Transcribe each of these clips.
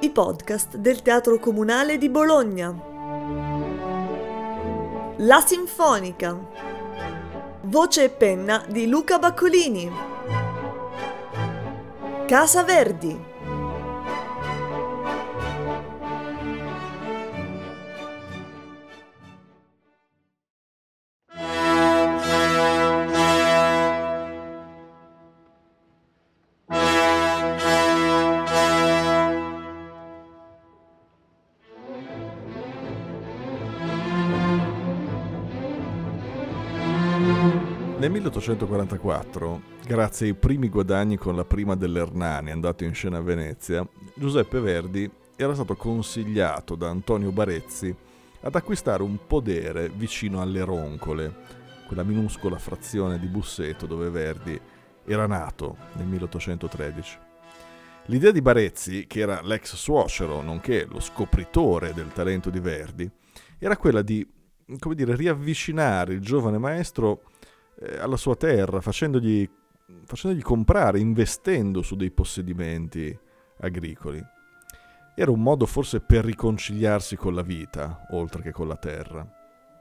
i podcast del Teatro Comunale di Bologna. La Sinfonica. Voce e penna di Luca Baccolini. Casa Verdi. Nel 1844, grazie ai primi guadagni con la prima dell'Ernani andato in scena a Venezia, Giuseppe Verdi era stato consigliato da Antonio Barezzi ad acquistare un podere vicino alle Roncole, quella minuscola frazione di Busseto dove Verdi era nato nel 1813. L'idea di Barezzi, che era l'ex suocero, nonché lo scopritore del talento di Verdi, era quella di, come dire, riavvicinare il giovane maestro eh, alla sua terra, facendogli, facendogli comprare, investendo su dei possedimenti agricoli. Era un modo forse per riconciliarsi con la vita, oltre che con la terra.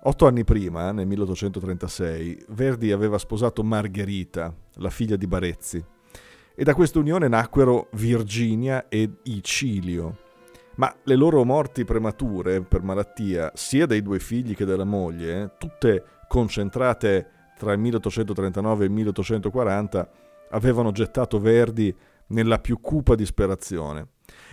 Otto anni prima, nel 1836, Verdi aveva sposato Margherita, la figlia di Barezzi, e da questa unione nacquero Virginia ed Icilio. Ma le loro morti premature per malattia, sia dei due figli che della moglie, tutte concentrate tra il 1839 e il 1840 avevano gettato Verdi nella più cupa disperazione.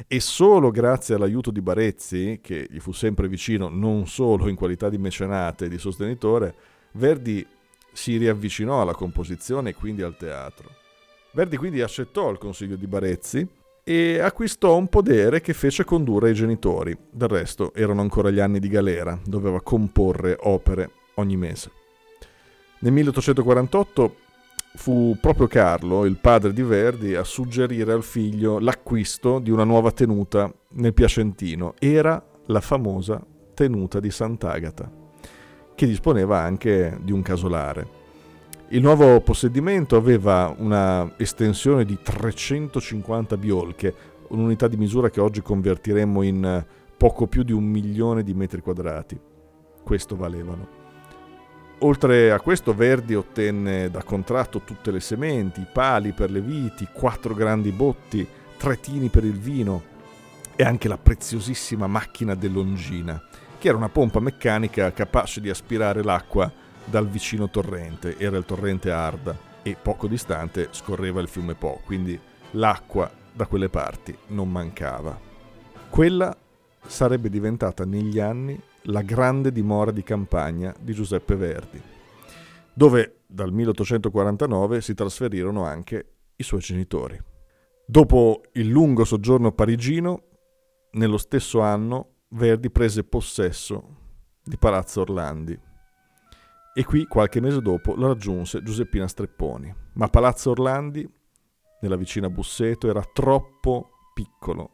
E solo grazie all'aiuto di Barezzi, che gli fu sempre vicino non solo in qualità di mecenate e di sostenitore, Verdi si riavvicinò alla composizione e quindi al teatro. Verdi quindi accettò il consiglio di Barezzi e acquistò un podere che fece condurre ai genitori. Del resto erano ancora gli anni di galera, doveva comporre opere ogni mese. Nel 1848 fu proprio Carlo, il padre di Verdi, a suggerire al figlio l'acquisto di una nuova tenuta nel Piacentino. Era la famosa tenuta di Sant'Agata, che disponeva anche di un casolare. Il nuovo possedimento aveva una estensione di 350 biolche, un'unità di misura che oggi convertiremmo in poco più di un milione di metri quadrati. Questo valevano. Oltre a questo Verdi ottenne da contratto tutte le sementi, i pali per le viti, quattro grandi botti, tre tini per il vino e anche la preziosissima macchina dell'Ongina, che era una pompa meccanica capace di aspirare l'acqua dal vicino torrente, era il torrente Arda e poco distante scorreva il fiume Po, quindi l'acqua da quelle parti non mancava. Quella sarebbe diventata negli anni la grande dimora di campagna di Giuseppe Verdi, dove dal 1849 si trasferirono anche i suoi genitori. Dopo il lungo soggiorno parigino, nello stesso anno Verdi prese possesso di Palazzo Orlandi e qui qualche mese dopo lo raggiunse Giuseppina Strepponi. Ma Palazzo Orlandi, nella vicina Busseto, era troppo piccolo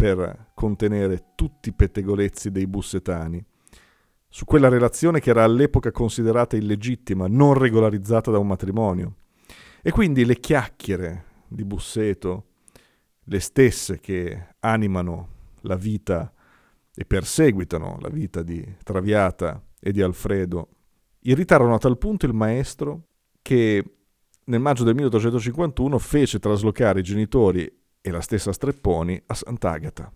per contenere tutti i pettegolezzi dei bussetani, su quella relazione che era all'epoca considerata illegittima, non regolarizzata da un matrimonio. E quindi le chiacchiere di Busseto, le stesse che animano la vita e perseguitano la vita di Traviata e di Alfredo, irritarono a tal punto il maestro che nel maggio del 1851 fece traslocare i genitori e la stessa Strepponi a Sant'Agata,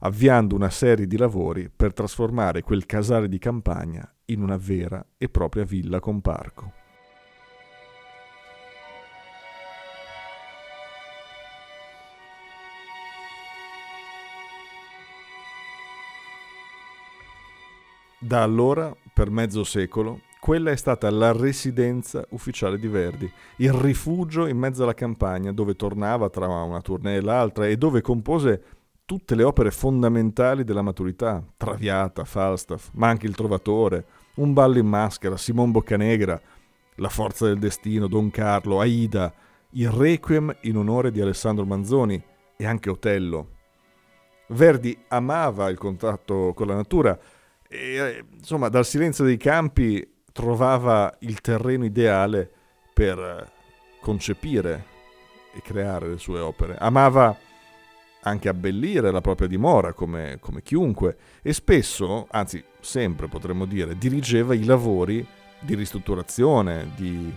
avviando una serie di lavori per trasformare quel casale di campagna in una vera e propria villa con parco. Da allora, per mezzo secolo, quella è stata la residenza ufficiale di Verdi, il rifugio in mezzo alla campagna dove tornava tra una tournée e l'altra e dove compose tutte le opere fondamentali della maturità, Traviata, Falstaff, ma anche Il Trovatore, Un ballo in maschera, Simon Boccanegra, La forza del destino, Don Carlo, Aida, il Requiem in onore di Alessandro Manzoni e anche Otello. Verdi amava il contatto con la natura e insomma dal silenzio dei campi trovava il terreno ideale per concepire e creare le sue opere. Amava anche abbellire la propria dimora come, come chiunque e spesso, anzi sempre potremmo dire, dirigeva i lavori di ristrutturazione, di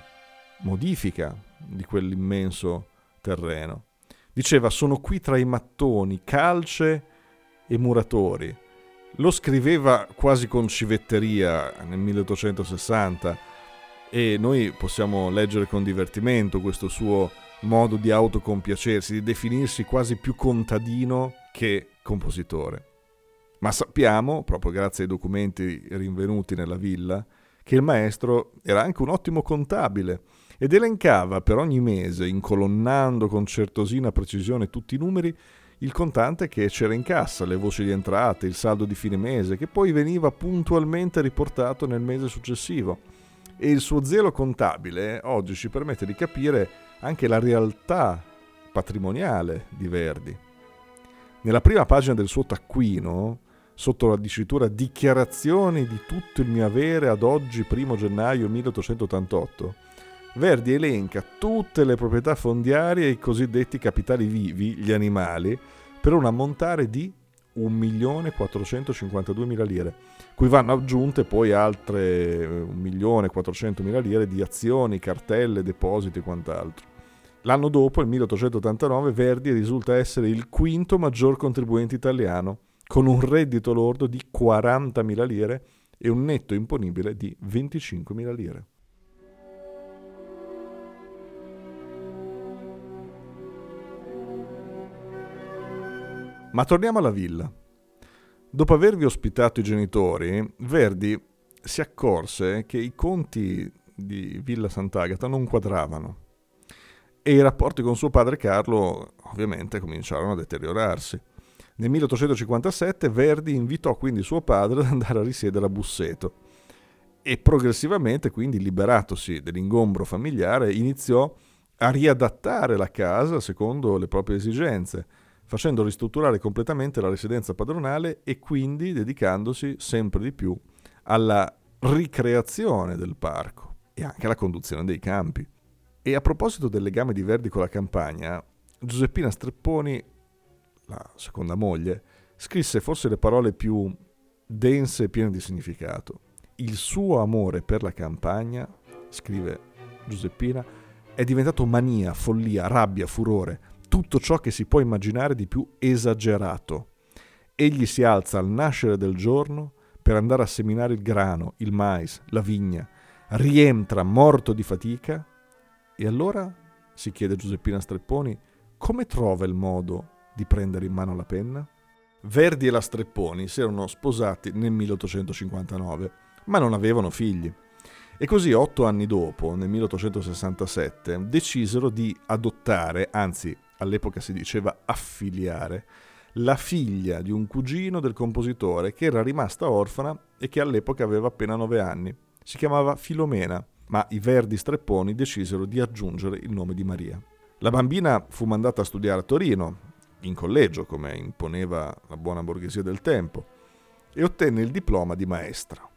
modifica di quell'immenso terreno. Diceva sono qui tra i mattoni, calce e muratori. Lo scriveva quasi con civetteria nel 1860 e noi possiamo leggere con divertimento questo suo modo di autocompiacersi, di definirsi quasi più contadino che compositore. Ma sappiamo, proprio grazie ai documenti rinvenuti nella villa, che il maestro era anche un ottimo contabile ed elencava per ogni mese, incolonnando con certosina precisione tutti i numeri, il contante che c'era in cassa, le voci di entrate, il saldo di fine mese, che poi veniva puntualmente riportato nel mese successivo. E il suo zelo contabile oggi ci permette di capire anche la realtà patrimoniale di Verdi. Nella prima pagina del suo taccuino, sotto la dicitura Dichiarazioni di tutto il mio avere ad oggi, 1 gennaio 1888, Verdi elenca tutte le proprietà fondiarie e i cosiddetti capitali vivi, gli animali, per un ammontare di 1.452.000 lire, cui vanno aggiunte poi altre 1.400.000 lire di azioni, cartelle, depositi e quant'altro. L'anno dopo, il 1889, Verdi risulta essere il quinto maggior contribuente italiano, con un reddito lordo di 40.000 lire e un netto imponibile di 25.000 lire. Ma torniamo alla villa. Dopo avervi ospitato i genitori, Verdi si accorse che i conti di Villa Sant'Agata non quadravano e i rapporti con suo padre Carlo ovviamente cominciarono a deteriorarsi. Nel 1857 Verdi invitò quindi suo padre ad andare a risiedere a Busseto e progressivamente, quindi liberatosi dell'ingombro familiare, iniziò a riadattare la casa secondo le proprie esigenze facendo ristrutturare completamente la residenza padronale e quindi dedicandosi sempre di più alla ricreazione del parco e anche alla conduzione dei campi. E a proposito del legame di Verdi con la campagna, Giuseppina Strepponi, la seconda moglie, scrisse forse le parole più dense e piene di significato. Il suo amore per la campagna, scrive Giuseppina, è diventato mania, follia, rabbia, furore, tutto ciò che si può immaginare di più esagerato. Egli si alza al nascere del giorno per andare a seminare il grano, il mais, la vigna, rientra morto di fatica e allora, si chiede Giuseppina Strepponi, come trova il modo di prendere in mano la penna? Verdi e la Strepponi si erano sposati nel 1859, ma non avevano figli. E così otto anni dopo, nel 1867, decisero di adottare, anzi all'epoca si diceva affiliare, la figlia di un cugino del compositore che era rimasta orfana e che all'epoca aveva appena nove anni. Si chiamava Filomena, ma i Verdi Strepponi decisero di aggiungere il nome di Maria. La bambina fu mandata a studiare a Torino, in collegio, come imponeva la buona borghesia del tempo, e ottenne il diploma di maestra.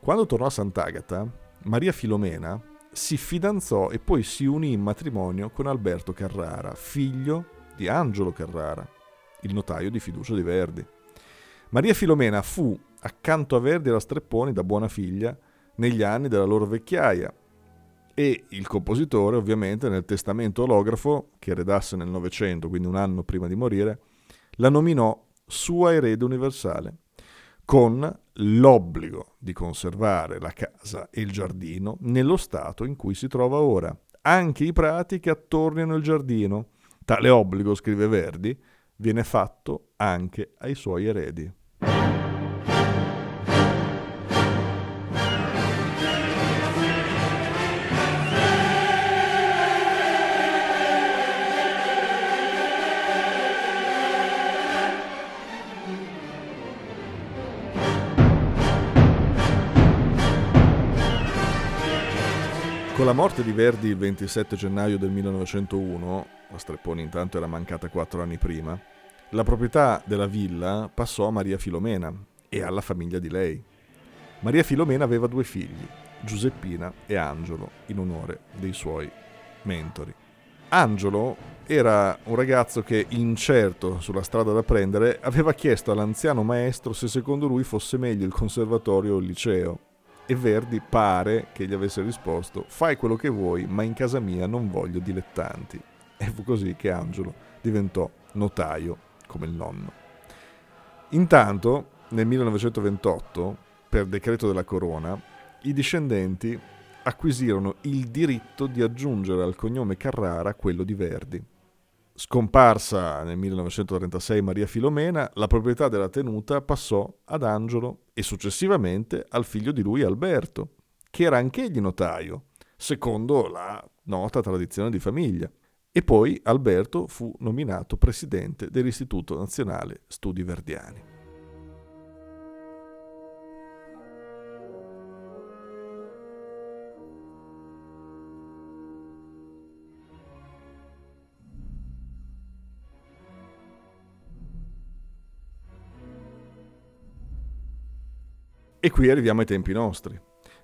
Quando tornò a Sant'Agata, Maria Filomena si fidanzò e poi si unì in matrimonio con Alberto Carrara, figlio di Angelo Carrara, il notaio di fiducia di Verdi. Maria Filomena fu, accanto a Verdi e a Strepponi, da buona figlia, negli anni della loro vecchiaia, e il compositore, ovviamente, nel testamento olografo, che redasse nel Novecento, quindi un anno prima di morire, la nominò sua erede universale con l'obbligo di conservare la casa e il giardino nello stato in cui si trova ora, anche i prati che attorniano il giardino. Tale obbligo, scrive Verdi, viene fatto anche ai suoi eredi. Morte di Verdi il 27 gennaio del 1901, la Strepponi intanto era mancata quattro anni prima, la proprietà della villa passò a Maria Filomena e alla famiglia di lei. Maria Filomena aveva due figli, Giuseppina e Angelo, in onore dei suoi mentori. Angelo era un ragazzo che, incerto sulla strada da prendere, aveva chiesto all'anziano maestro se secondo lui fosse meglio il conservatorio o il liceo. E Verdi pare che gli avesse risposto: Fai quello che vuoi, ma in casa mia non voglio dilettanti. E fu così che Angelo diventò notaio come il nonno. Intanto, nel 1928, per decreto della corona, i discendenti acquisirono il diritto di aggiungere al cognome Carrara quello di Verdi. Scomparsa nel 1936 Maria Filomena, la proprietà della tenuta passò ad Angelo e successivamente al figlio di lui Alberto, che era anch'egli notaio, secondo la nota tradizione di famiglia. E poi Alberto fu nominato presidente dell'Istituto Nazionale Studi Verdiani. E qui arriviamo ai tempi nostri.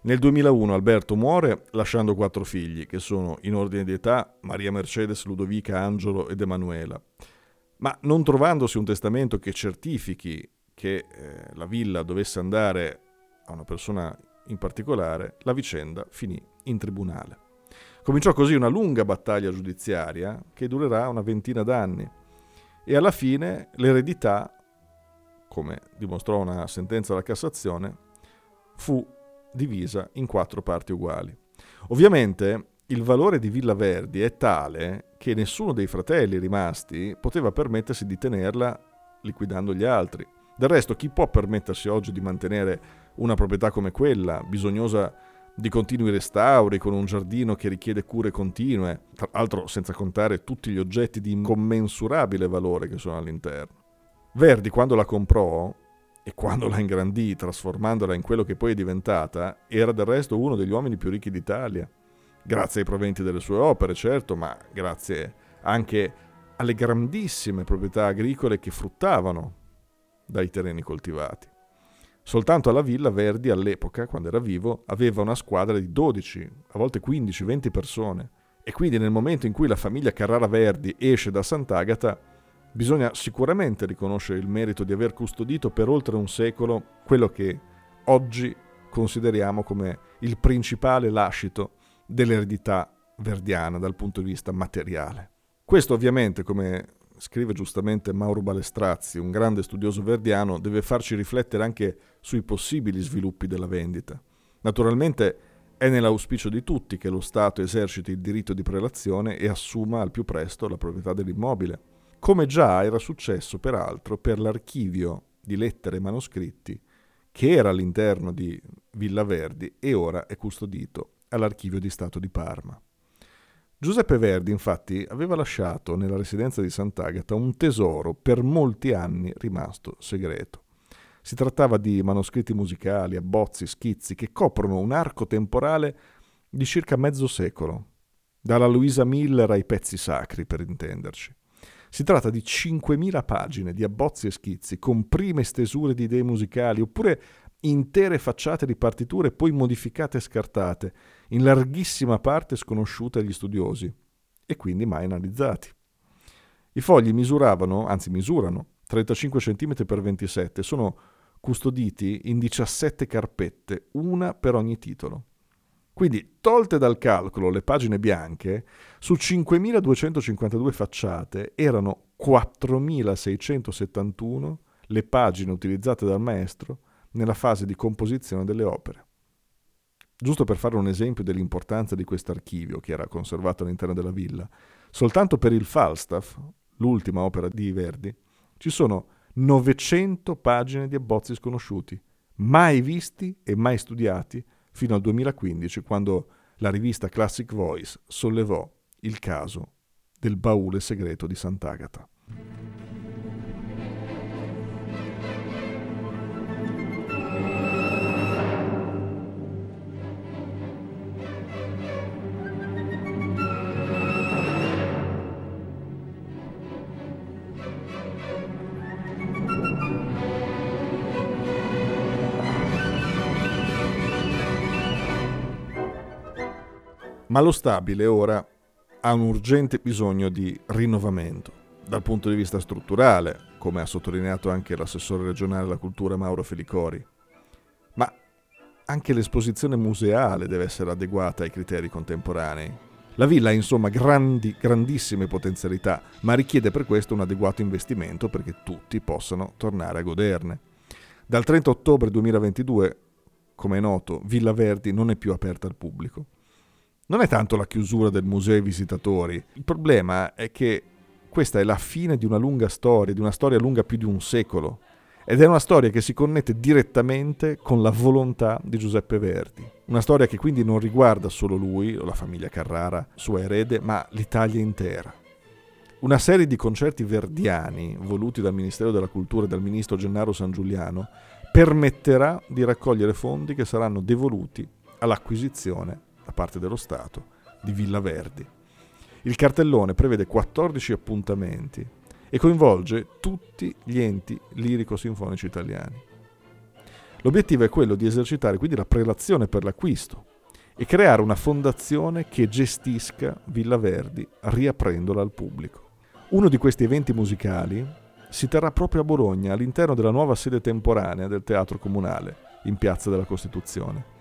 Nel 2001 Alberto muore lasciando quattro figli, che sono in ordine di età Maria Mercedes, Ludovica, Angelo ed Emanuela. Ma non trovandosi un testamento che certifichi che eh, la villa dovesse andare a una persona in particolare, la vicenda finì in tribunale. Cominciò così una lunga battaglia giudiziaria che durerà una ventina d'anni e alla fine l'eredità, come dimostrò una sentenza della Cassazione, fu divisa in quattro parti uguali. Ovviamente il valore di Villa Verdi è tale che nessuno dei fratelli rimasti poteva permettersi di tenerla liquidando gli altri. Del resto, chi può permettersi oggi di mantenere una proprietà come quella, bisognosa di continui restauri, con un giardino che richiede cure continue, tra l'altro senza contare tutti gli oggetti di incommensurabile valore che sono all'interno. Verdi, quando la comprò, e quando la ingrandì, trasformandola in quello che poi è diventata, era del resto uno degli uomini più ricchi d'Italia. Grazie ai proventi delle sue opere, certo, ma grazie anche alle grandissime proprietà agricole che fruttavano dai terreni coltivati. Soltanto alla villa Verdi all'epoca, quando era vivo, aveva una squadra di 12, a volte 15, 20 persone. E quindi nel momento in cui la famiglia Carrara Verdi esce da Sant'Agata, Bisogna sicuramente riconoscere il merito di aver custodito per oltre un secolo quello che oggi consideriamo come il principale lascito dell'eredità verdiana dal punto di vista materiale. Questo ovviamente, come scrive giustamente Mauro Balestrazzi, un grande studioso verdiano, deve farci riflettere anche sui possibili sviluppi della vendita. Naturalmente è nell'auspicio di tutti che lo Stato eserciti il diritto di prelazione e assuma al più presto la proprietà dell'immobile come già era successo peraltro per l'archivio di lettere e manoscritti che era all'interno di Villa Verdi e ora è custodito all'Archivio di Stato di Parma. Giuseppe Verdi infatti aveva lasciato nella residenza di Sant'Agata un tesoro per molti anni rimasto segreto. Si trattava di manoscritti musicali, abbozzi, schizzi che coprono un arco temporale di circa mezzo secolo, dalla Luisa Miller ai pezzi sacri per intenderci. Si tratta di 5.000 pagine di abbozzi e schizzi con prime stesure di idee musicali oppure intere facciate di partiture poi modificate e scartate, in larghissima parte sconosciute agli studiosi e quindi mai analizzati. I fogli misuravano, anzi misurano, 35 cm x 27 sono custoditi in 17 carpette, una per ogni titolo. Quindi, tolte dal calcolo le pagine bianche, su 5.252 facciate erano 4.671 le pagine utilizzate dal maestro nella fase di composizione delle opere. Giusto per fare un esempio dell'importanza di questo archivio che era conservato all'interno della villa, soltanto per il Falstaff, l'ultima opera di Verdi, ci sono 900 pagine di abbozzi sconosciuti, mai visti e mai studiati fino al 2015 quando la rivista Classic Voice sollevò il caso del baule segreto di Sant'Agata. Ma lo stabile ora ha un urgente bisogno di rinnovamento dal punto di vista strutturale, come ha sottolineato anche l'assessore regionale alla cultura Mauro Felicori, ma anche l'esposizione museale deve essere adeguata ai criteri contemporanei. La villa ha insomma grandi, grandissime potenzialità, ma richiede per questo un adeguato investimento perché tutti possano tornare a goderne. Dal 30 ottobre 2022, come è noto, Villa Verdi non è più aperta al pubblico. Non è tanto la chiusura del museo ai visitatori, il problema è che questa è la fine di una lunga storia, di una storia lunga più di un secolo, ed è una storia che si connette direttamente con la volontà di Giuseppe Verdi. Una storia che quindi non riguarda solo lui o la famiglia Carrara, sua erede, ma l'Italia intera. Una serie di concerti verdiani, voluti dal Ministero della Cultura e dal ministro Gennaro San Giuliano, permetterà di raccogliere fondi che saranno devoluti all'acquisizione, da parte dello Stato, di Villa Verdi. Il cartellone prevede 14 appuntamenti e coinvolge tutti gli enti lirico-sinfonici italiani. L'obiettivo è quello di esercitare quindi la prelazione per l'acquisto e creare una fondazione che gestisca Villa Verdi riaprendola al pubblico. Uno di questi eventi musicali si terrà proprio a Bologna all'interno della nuova sede temporanea del Teatro Comunale in Piazza della Costituzione.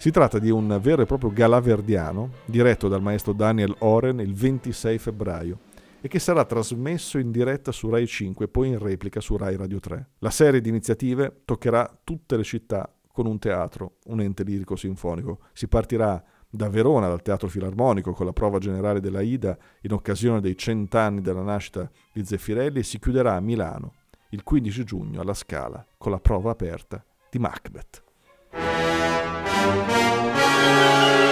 Si tratta di un vero e proprio galà verdiano diretto dal maestro Daniel Oren il 26 febbraio e che sarà trasmesso in diretta su Rai 5 e poi in replica su Rai Radio 3. La serie di iniziative toccherà tutte le città con un teatro, un ente lirico sinfonico. Si partirà da Verona, dal Teatro Filarmonico, con la prova generale della Ida in occasione dei cent'anni della nascita di Zeffirelli e si chiuderà a Milano il 15 giugno alla Scala con la prova aperta di Macbeth. Música